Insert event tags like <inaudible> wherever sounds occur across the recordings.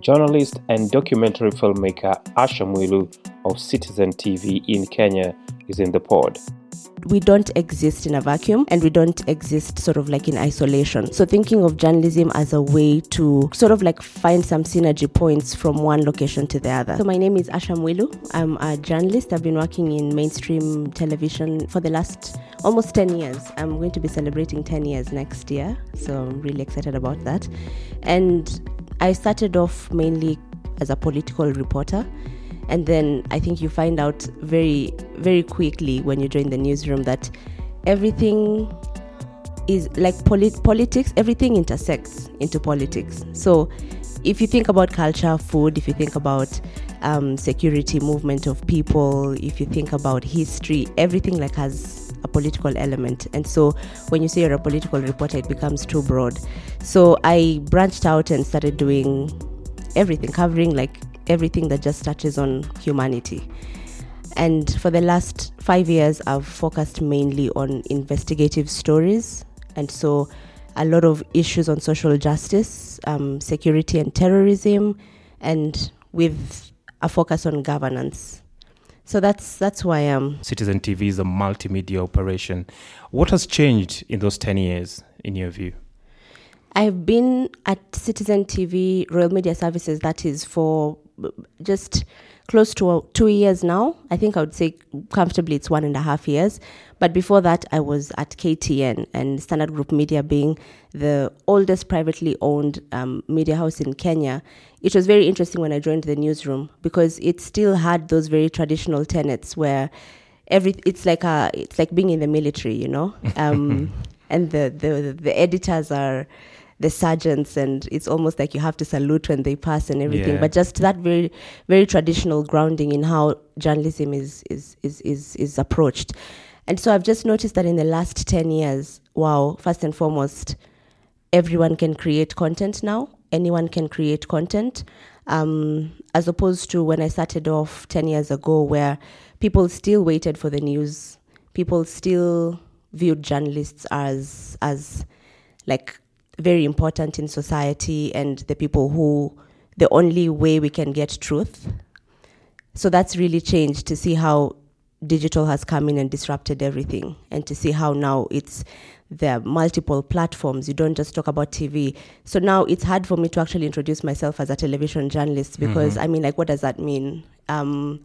Journalist and documentary filmmaker Asha Mwilu of Citizen TV in Kenya is in the pod we don't exist in a vacuum and we don't exist sort of like in isolation. So thinking of journalism as a way to sort of like find some synergy points from one location to the other. So my name is Asha Mwilu. I'm a journalist. I've been working in mainstream television for the last almost 10 years. I'm going to be celebrating 10 years next year. So I'm really excited about that. And I started off mainly as a political reporter. And then I think you find out very, very quickly when you join the newsroom that everything is like polit- politics, everything intersects into politics. So if you think about culture, food, if you think about um, security, movement of people, if you think about history, everything like has a political element. And so when you say you're a political reporter, it becomes too broad. So I branched out and started doing everything, covering like everything that just touches on humanity. And for the last five years, I've focused mainly on investigative stories. And so a lot of issues on social justice, um, security and terrorism, and with a focus on governance. So that's that's why I am. Citizen TV is a multimedia operation. What has changed in those ten years, in your view? I've been at Citizen TV Royal Media Services. That is for just close to two years now. I think I would say comfortably it's one and a half years. But before that, I was at KTN and Standard Group Media being the oldest privately owned um, media house in Kenya. It was very interesting when I joined the newsroom because it still had those very traditional tenets where every it's like a it's like being in the military, you know, <laughs> um, and the, the the editors are the sergeants and it's almost like you have to salute when they pass and everything. Yeah. but just that very very traditional grounding in how journalism is is is is, is approached. And so i've just noticed that in the last 10 years wow first and foremost everyone can create content now. Anyone can create content. Um, as opposed to when i started off 10 years ago where people still waited for the news. People still viewed journalists as as like very important in society and the people who the only way we can get truth. So that's really changed to see how digital has come in and disrupted everything and to see how now it's there are multiple platforms you don't just talk about tv so now it's hard for me to actually introduce myself as a television journalist because mm-hmm. i mean like what does that mean um,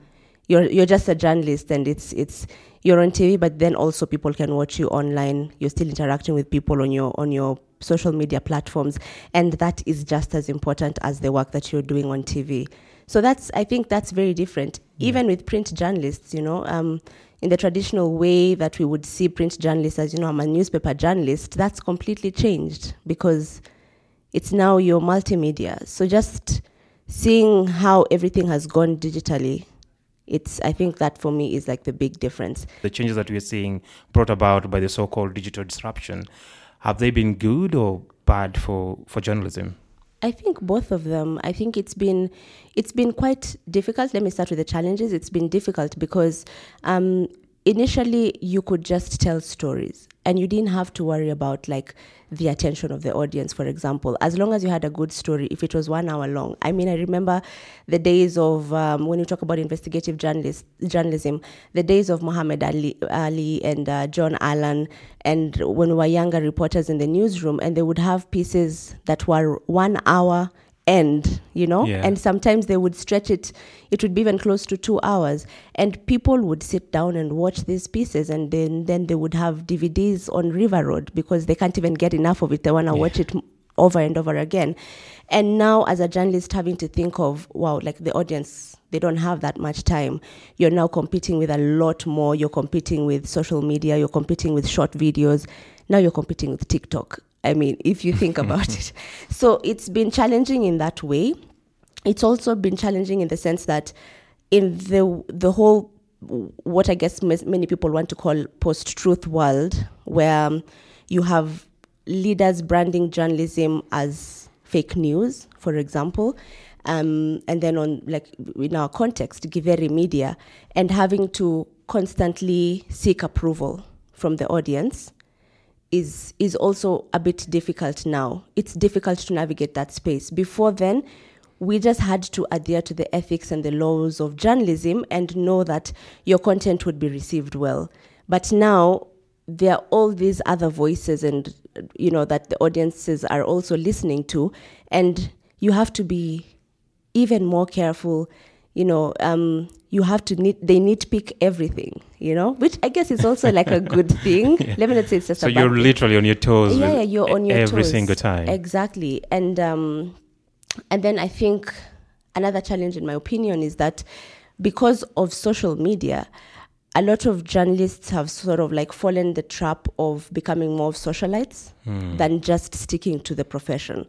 you're you're just a journalist and it's it's you're on tv but then also people can watch you online you're still interacting with people on your on your social media platforms and that is just as important as the work that you're doing on TV. So that's I think that's very different. Yeah. Even with print journalists, you know, um, in the traditional way that we would see print journalists as you know, I'm a newspaper journalist, that's completely changed because it's now your multimedia. So just seeing how everything has gone digitally it's i think that for me is like the big difference the changes that we're seeing brought about by the so-called digital disruption have they been good or bad for, for journalism? I think both of them. I think it's been it's been quite difficult. Let me start with the challenges. It's been difficult because um, initially you could just tell stories and you didn't have to worry about like the attention of the audience. For example as long as you had a good story if it was one hour long. I mean i remember the days of um, when you talk about investigative journalist, journalism the days of muhammad ali, ali and uh, John Allan and when we were younger reporters in the newsroom and they would have pieces that were one hour end, you know? Yeah. And sometimes they would stretch it, it would be even close to two hours. And people would sit down and watch these pieces and then, then they would have DVDs on River Road because they can't even get enough of it. They want to yeah. watch it over and over again. And now, as a journalist, having to think of, wow, like the audience, they don't have that much time. You're now competing with a lot more. You're competing with social media, you're competing with short videos. Now you're competing with TikTok I mean, if you think about <laughs> it. So it's been challenging in that way. It's also been challenging in the sense that in the the whole what I guess many people want to call post-truth world, where um, you have leaders branding journalism as fake news, for example, um, and then on like in our context, Githeri Media, and having to constantly seek approval from the audience is is also a bit difficult now. It's difficult to navigate that space. Before then, we just had to adhere to the ethics and the laws of journalism and know that your content would be received well. But now there are all these other voices and you know that the audiences are also listening to and you have to be even more careful you know um, you have to nit- they nitpick everything you know which i guess is also like a good <laughs> thing let me not say it's just So a bad you're literally on your toes. yeah, yeah you're on your every toes. single time. exactly and um and then i think another challenge in my opinion is that because of social media a lot of journalists have sort of like fallen the trap of becoming more of socialites than just sticking to the profession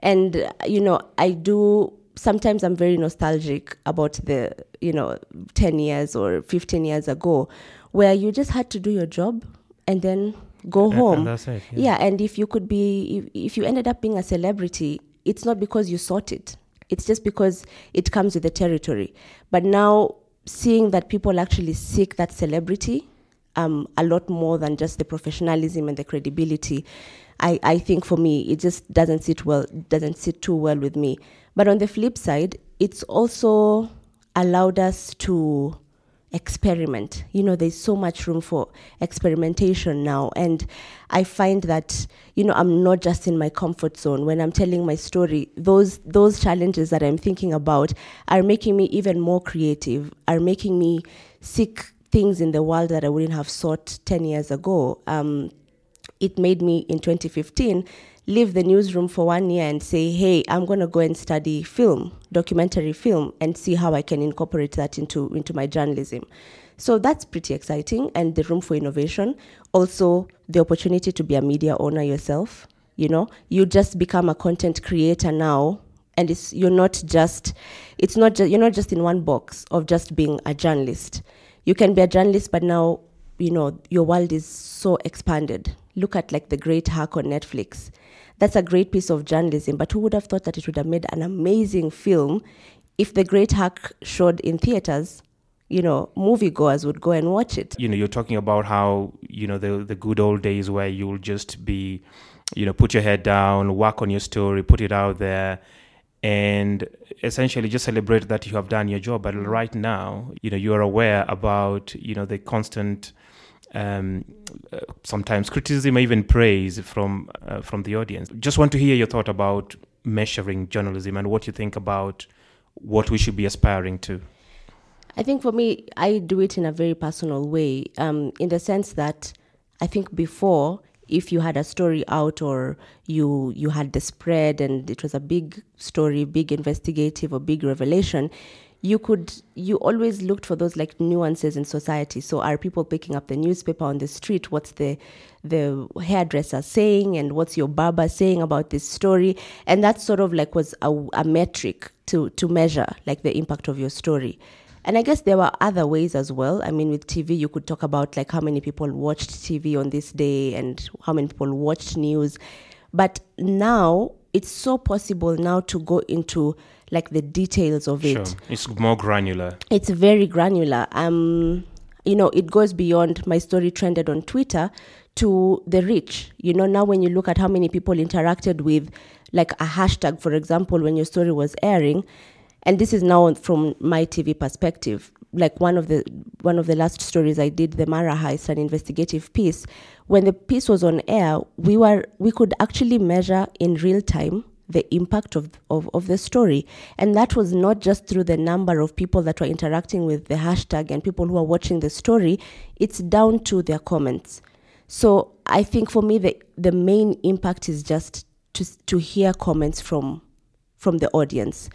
and you know i do sometimes i'm very nostalgic about the you know 10 years or 15 years ago where you just had to do your job and then go home and that's it, yeah. yeah, and if you could be, if, if you ended up being a celebrity, it's not because you sought it. It's just because it comes with the territory. But now, seeing that people actually seek that celebrity um, a lot more than just the professionalism and the credibility, I, I think for me, it just doesn't sit well, doesn't sit too well with me. But on the flip side, it's also allowed us to experiment. You know, there's so much room for experimentation now. And I find that, you know, I'm not just in my comfort zone. When I'm telling my story, those those challenges that I'm thinking about are making me even more creative, are making me seek things in the world that I wouldn't have sought 10 years ago. Um, it made me in 2015 leave the newsroom for one year and say, hey, I'm going to go and study film, documentary film, and see how I can incorporate that into, into my journalism. So that's pretty exciting, and the room for innovation. Also, the opportunity to be a media owner yourself. You know, you just become a content creator now, and it's you're not just, it's not just you're not just in one box of just being a journalist. You can be a journalist, but now you know your world is so expanded. Look at like the great hack on netflix. That's a great piece of journalism but who would have thought that it would have made an amazing film if the great hack showed in theaters you know moviegoers would go and watch it? You know you're talking about how you know the the good old days where you'll just be you know put your head down work on your story put it out there and essentially just celebrate that you have done your job. But right now you know you're aware about you know the constant um, uh, sometimes criticism even praise from uh, from the audience. Just want to hear your thought about measuring journalism and what you think about what we should be aspiring to. I think for me, I do it in a very personal way, um, in the sense that I think before, if you had a story out or you you had the spread and it was a big story, big investigative or big revelation, you could you always looked for those like nuances in society. So are people picking up the newspaper on the street? What's the the hairdresser saying and what's your barber saying about this story? And that sort of like was a, a metric to to measure like the impact of your story. And I guess there were other ways as well. I mean, with TV, you could talk about like how many people watched TV on this day and how many people watched news. But now it's so possible now to go into like the details of sure it. it's more granular It's very granular. Um, you know, it goes beyond my story trended on Twitter to the reach. You know, now when you look at how many people interacted with like a hashtag, for example, when your story was airing, and this is now from my TV perspective. Like one of the one of the last stories I did, the Mara heist, an investigative piece. When the piece was on air, we were we could actually measure in real time the impact of, of, of the story. And that was not just through the number of people that were interacting with the hashtag and people who are watching the story, it's down to their comments. So I think for me the the main impact is just to to hear comments from from the audience.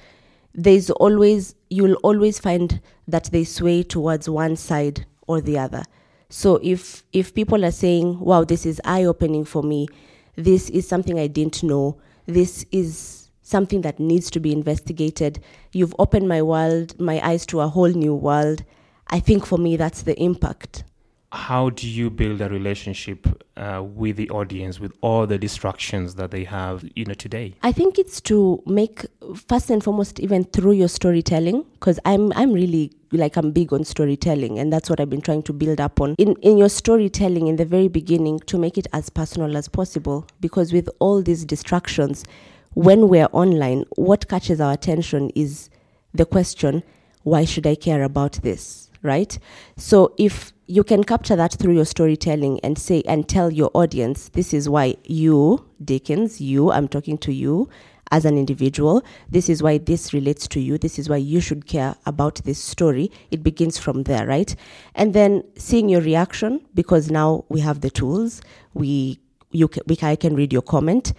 There's always you'll always find that they sway towards one side or the other. So if if people are saying, "Wow, this is eye opening for me. This is something I didn't know. This is something that needs to be investigated. You've opened my world, my eyes to a whole new world." I think for me that's the impact. How do you build a relationship uh, with the audience with all the distractions that they have you know today I think it's to make first and foremost even through your storytelling because I'm I'm really like I'm big on storytelling and that's what I've been trying to build up on in in your storytelling in the very beginning to make it as personal as possible because with all these distractions when we're online, what catches our attention is the question, why should I care about this? Right? So if you can capture that through your storytelling and say and tell your audience, this is why you, Dickens, you, I'm talking to you as an individual, this is why this relates to you, this is why you should care about this story. It begins from there, right? And then seeing your reaction, because now we have the tools, we you we, I can read your comment,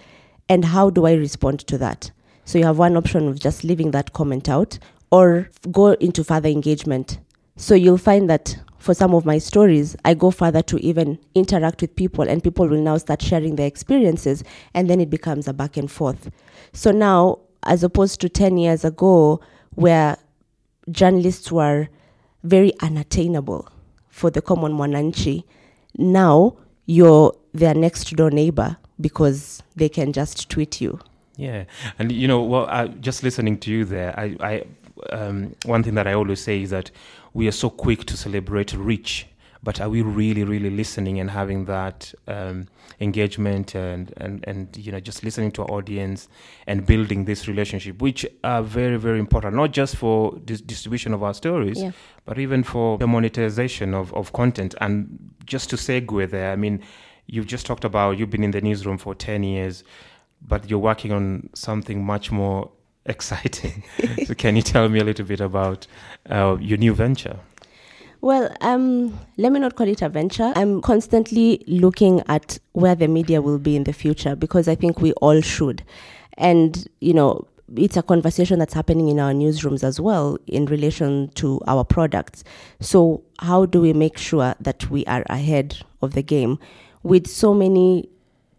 and how do I respond to that? So you have one option of just leaving that comment out or go into further engagement. So you'll find that for some of my stories, I go further to even interact with people, and people will now start sharing their experiences, and then it becomes a back and forth. So now, as opposed to 10 years ago, where journalists were very unattainable for the common mwananchi, now you're their next door neighbor because they can just tweet you. Yeah, and you know, well, uh, just listening to you there, I, I um, one thing that I always say is that we are so quick to celebrate reach, but are we really, really listening and having that um, engagement and, and, and, you know, just listening to our audience and building this relationship, which are very, very important, not just for this distribution of our stories, Yeah. but even for the monetization of, of content. And just to segue there, I mean, you've just talked about you've been in the newsroom for 10 years, but you're working on something much more exciting. <laughs> so, can you tell me a little bit about uh, your new venture? Well, um, let me not call it a venture. I'm constantly looking at where the media will be in the future because I think we all should. And, you know, it's a conversation that's happening in our newsrooms as well in relation to our products. So, how do we make sure that we are ahead of the game with so many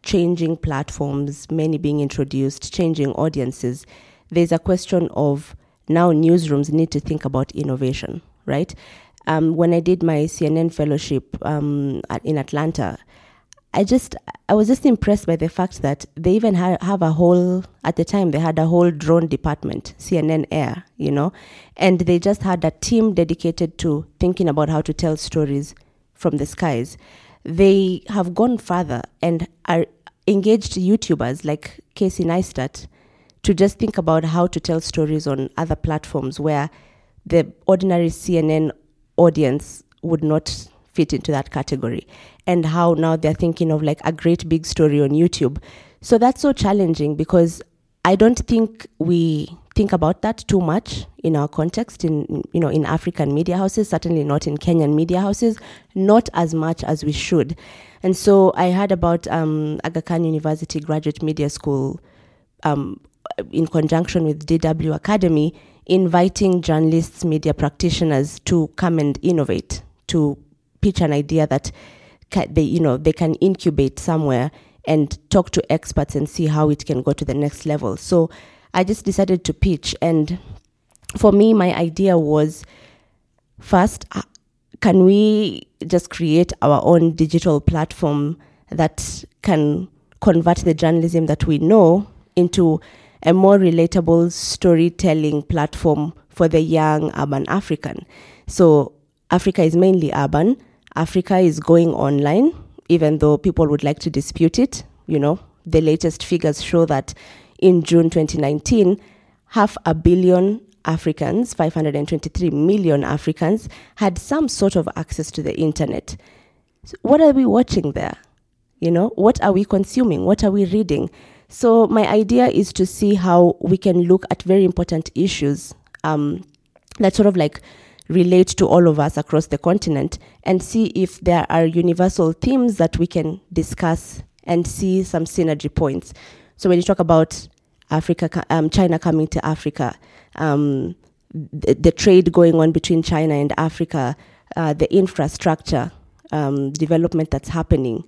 changing platforms, many being introduced, changing audiences? There's a question of now newsrooms need to think about innovation, right? Um, when I did my CNN fellowship um, at, in Atlanta, I just I was just impressed by the fact that they even ha- have a whole at the time they had a whole drone department CNN Air you know and they just had a team dedicated to thinking about how to tell stories from the skies they have gone further and are engaged YouTubers like Casey Neistat to just think about how to tell stories on other platforms where the ordinary CNN audience would not fit into that category and how now they're thinking of like a great big story on YouTube. So that's so challenging because I don't think we think about that too much in our context in you know in African media houses, certainly not in Kenyan media houses, not as much as we should. And so I heard about um, Aga Khan University Graduate Media School um, in conjunction with DW Academy inviting journalists, media practitioners to come and innovate, to pitch an idea that they, you know, they can incubate somewhere and talk to experts and see how it can go to the next level. So I just decided to pitch. And for me, my idea was first, uh, can we just create our own digital platform that can convert the journalism that we know into a more relatable storytelling platform for the young urban African. So Africa is mainly urban. Africa is going online, even though people would like to dispute it. You know, the latest figures show that in June 2019, half a billion Africans, 523 million Africans, had some sort of access to the internet. So what are we watching there? You know, what are we consuming? What are we reading? So, my idea is to see how we can look at very important issues um, that sort of like relate to all of us across the continent and see if there are universal themes that we can discuss and see some synergy points. So, when you talk about Africa, um, China coming to Africa, um, the, the trade going on between China and Africa, uh, the infrastructure um, development that's happening,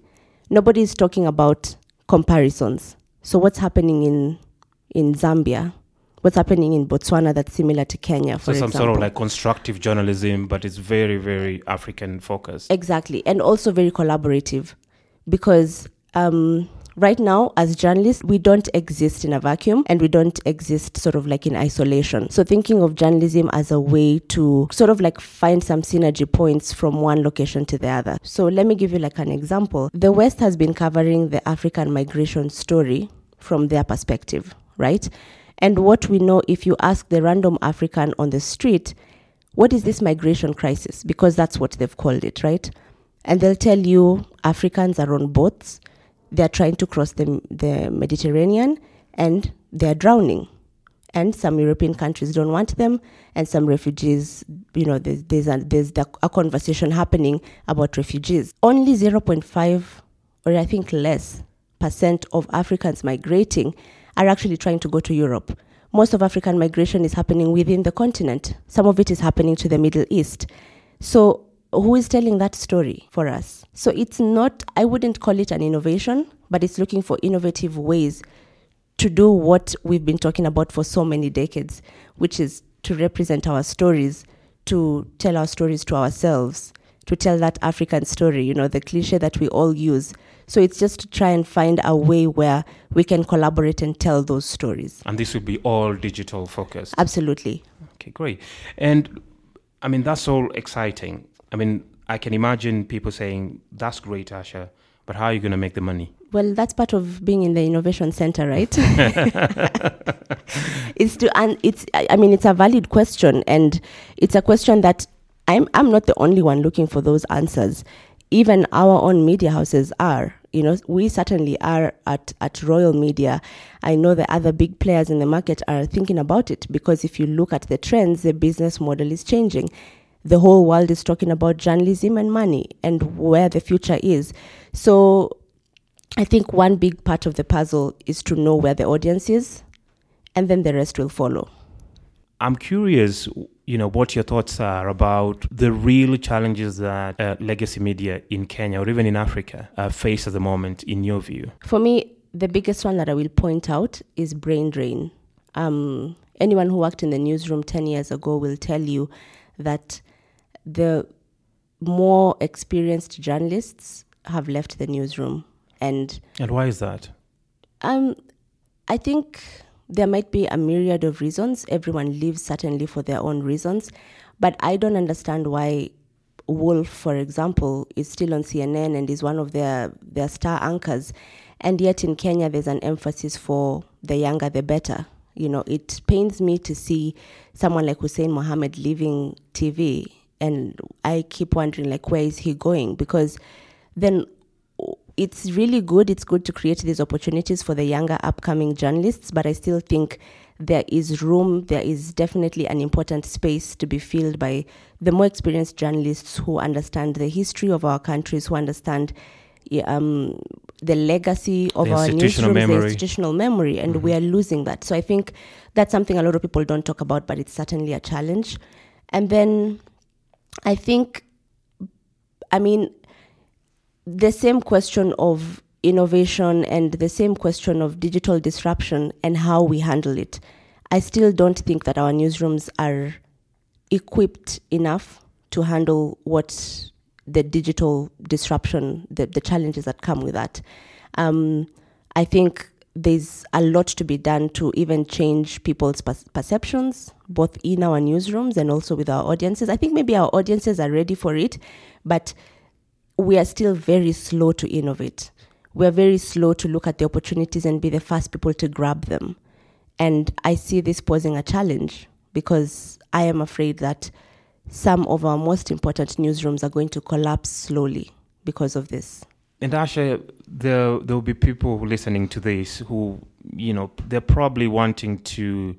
nobody is talking about comparisons. So what's happening in in Zambia? What's happening in Botswana that's similar to Kenya, for So some example? sort of like constructive journalism, but it's very, very African focused. Exactly, and also very collaborative, because um, right now, as journalists, we don't exist in a vacuum, and we don't exist sort of like in isolation. So thinking of journalism as a way to sort of like find some synergy points from one location to the other. So let me give you like an example. The West has been covering the African migration story from their perspective, right? And what we know, if you ask the random African on the street, what is this migration crisis? Because that's what they've called it, right? And they'll tell you Africans are on boats, they're trying to cross the, the Mediterranean, and they're drowning. And some European countries don't want them, and some refugees, you know, there's, there's, a, there's a conversation happening about refugees. Only 0.5, or I think less, percent of Africans migrating are actually trying to go to Europe. Most of African migration is happening within the continent. Some of it is happening to the Middle East. So, who is telling that story for us? So, it's not, I wouldn't call it an innovation, but it's looking for innovative ways to do what we've been talking about for so many decades, which is to represent our stories, to tell our stories to ourselves, to tell that African story, you know, the cliche that we all use so it's just to try and find a way where we can collaborate and tell those stories. And this will be all digital focused? Absolutely. Okay, great. And I mean, that's all exciting. I mean, I can imagine people saying, that's great, Asha, but how are you going to make the money? Well, that's part of being in the innovation center, right? <laughs> <laughs> it's to, and it's, I mean, it's a valid question, and it's a question that I'm, I'm not the only one looking for those answers even our own media houses are. You know, we certainly are at, at Royal Media. I know the other big players in the market are thinking about it because if you look at the trends, the business model is changing. The whole world is talking about journalism and money and where the future is. So I think one big part of the puzzle is to know where the audience is, and then the rest will follow. I'm curious you know what your thoughts are about the real challenges that uh, legacy media in Kenya or even in Africa uh, face at the moment, in your view. For me, the biggest one that I will point out is brain drain. Um, anyone who worked in the newsroom ten years ago will tell you that the more experienced journalists have left the newsroom, and and why is that? Um, I think there might be a myriad of reasons. Everyone lives certainly for their own reasons. But I don't understand why Wolf, for example, is still on CNN and is one of their, their star anchors. And yet in Kenya, there's an emphasis for the younger, the better. You know, it pains me to see someone like Hussein Mohammed leaving TV. And I keep wondering, like, where is he going? Because then it's really good. It's good to create these opportunities for the younger upcoming journalists, but I still think there is room, there is definitely an important space to be filled by the more experienced journalists who understand the history of our countries, who understand um, the legacy of the our newsrooms, memory. the institutional memory, and mm-hmm. we are losing that. So I think that's something a lot of people don't talk about, but it's certainly a challenge. And then I think, I mean, the same question of innovation and the same question of digital disruption and how we handle it. I still don't think that our newsrooms are equipped enough to handle what the digital disruption, the, the challenges that come with that. Um, I think there's a lot to be done to even change people's perceptions, both in our newsrooms and also with our audiences. I think maybe our audiences are ready for it, but we are still very slow to innovate. We're very slow to look at the opportunities and be the first people to grab them. And I see this posing a challenge because I am afraid that some of our most important newsrooms are going to collapse slowly because of this. And Asha, there there will be people listening to this who, you know, they're probably wanting to,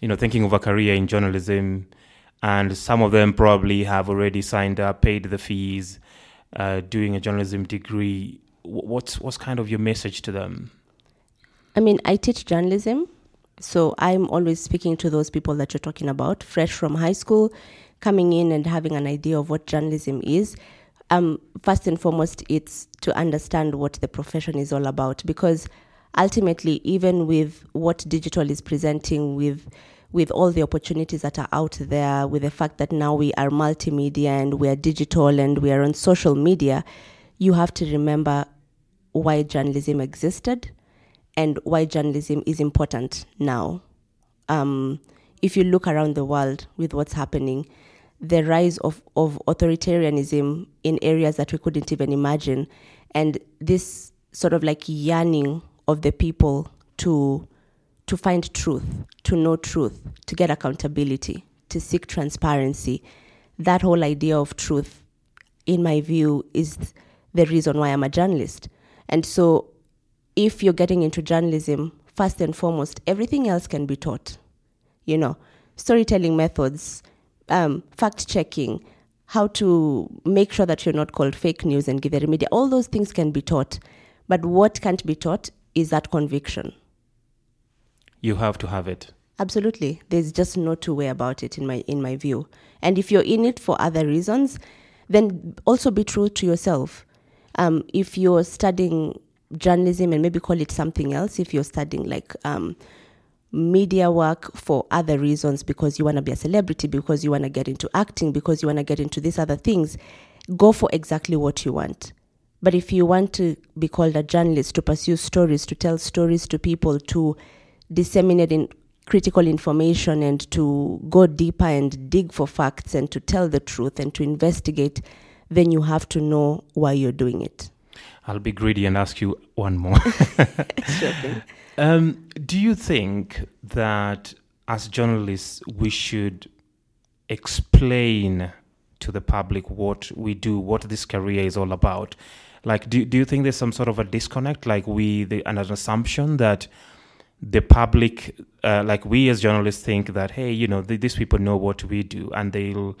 you know, thinking of a career in journalism, and some of them probably have already signed up, paid the fees, uh, doing a journalism degree, what's what's kind of your message to them? I mean, I teach journalism, so I'm always speaking to those people that you're talking about, fresh from high school, coming in and having an idea of what journalism is. Um, first and foremost, it's to understand what the profession is all about, because ultimately, even with what digital is presenting, with with all the opportunities that are out there, with the fact that now we are multimedia and we are digital and we are on social media, you have to remember why journalism existed and why journalism is important now. Um, if you look around the world with what's happening, the rise of, of authoritarianism in areas that we couldn't even imagine, and this sort of like yearning of the people to to find truth, to know truth, to get accountability, to seek transparency. That whole idea of truth, in my view, is the reason why I'm a journalist. And so, if you're getting into journalism, first and foremost, everything else can be taught. You know, storytelling methods, um, fact checking, how to make sure that you're not called fake news and Githeri media. All those things can be taught. But what can't be taught is that conviction. You have to have it. Absolutely. There's just no two way about it in my in my view. And if you're in it for other reasons, then also be true to yourself. Um, if you're studying journalism and maybe call it something else, if you're studying like um, media work for other reasons because you want to be a celebrity, because you want to get into acting, because you want to get into these other things, go for exactly what you want. But if you want to be called a journalist, to pursue stories, to tell stories to people, to disseminate in critical information and to go deeper and dig for facts and to tell the truth and to investigate, then you have to know why you're doing it. I'll be greedy and ask you one more. <laughs> Sure. Um, do you think that as journalists we should explain to the public what we do, what this career is all about? Like, do, do you think there's some sort of a disconnect, like we, the, an assumption that the public, uh, like we as journalists, think that hey, you know, th- these people know what we do, and they'll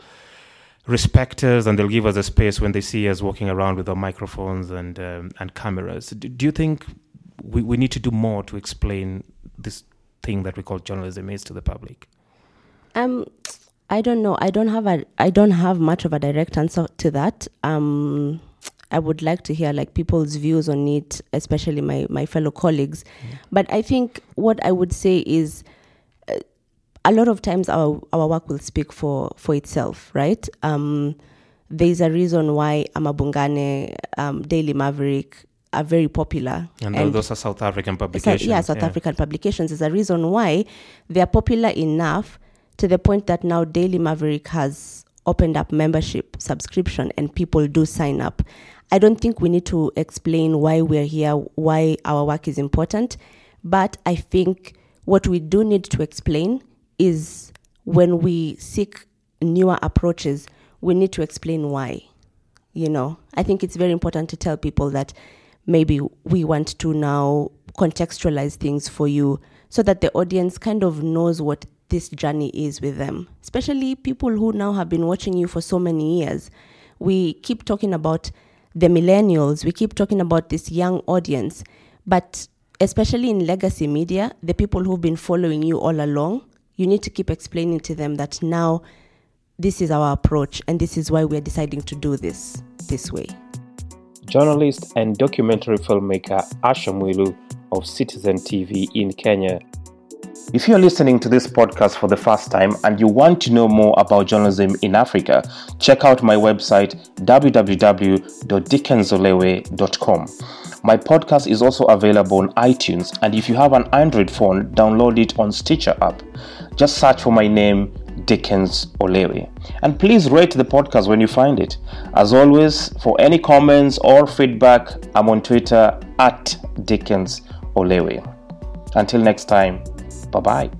respect us and they'll give us a space when they see us walking around with our microphones and um, and cameras. Do, do you think we, we need to do more to explain this thing that we call journalism is to the public? Um, I don't know. I don't have a. I don't have much of a direct answer to that. Um, I would like to hear like people's views on it, especially my my fellow colleagues. But I think what I would say is, uh, a lot of times our our work will speak for for itself, right? Um, there's a reason why amaBhungane, um, Daily Maverick are very popular. And, And- those are South African publications. yeah, South African publications is a reason why they are popular enough to the point that now Daily Maverick has opened up membership subscription and people do sign up. I don't think we need to explain why we're here, why our work is important, but I think what we do need to explain is when we seek newer approaches, we need to explain why you know? I think it's very important to tell people that maybe we want to now contextualize things for you so that the audience kind of knows what this journey is with them. Especially people who now have been watching you for so many years. We keep talking about the millennials we keep talking about this young audience but especially in legacy media the people who've been following you all along you need to keep explaining to them that now this is our approach and this is why we're deciding to do this this way journalist and documentary filmmaker Asha Mwilu of Citizen TV in Kenya. If you're listening to this podcast for the first time and you want to know more about journalism in Africa, check out my website www.dickensolewe.com. My podcast is also available on iTunes, and if you have an Android phone, download it on Stitcher app. Just search for my name, Dickens Olewe. And please rate the podcast when you find it. As always, for any comments or feedback, I'm on Twitter at Dickens Olewe. Until next time, bye bye.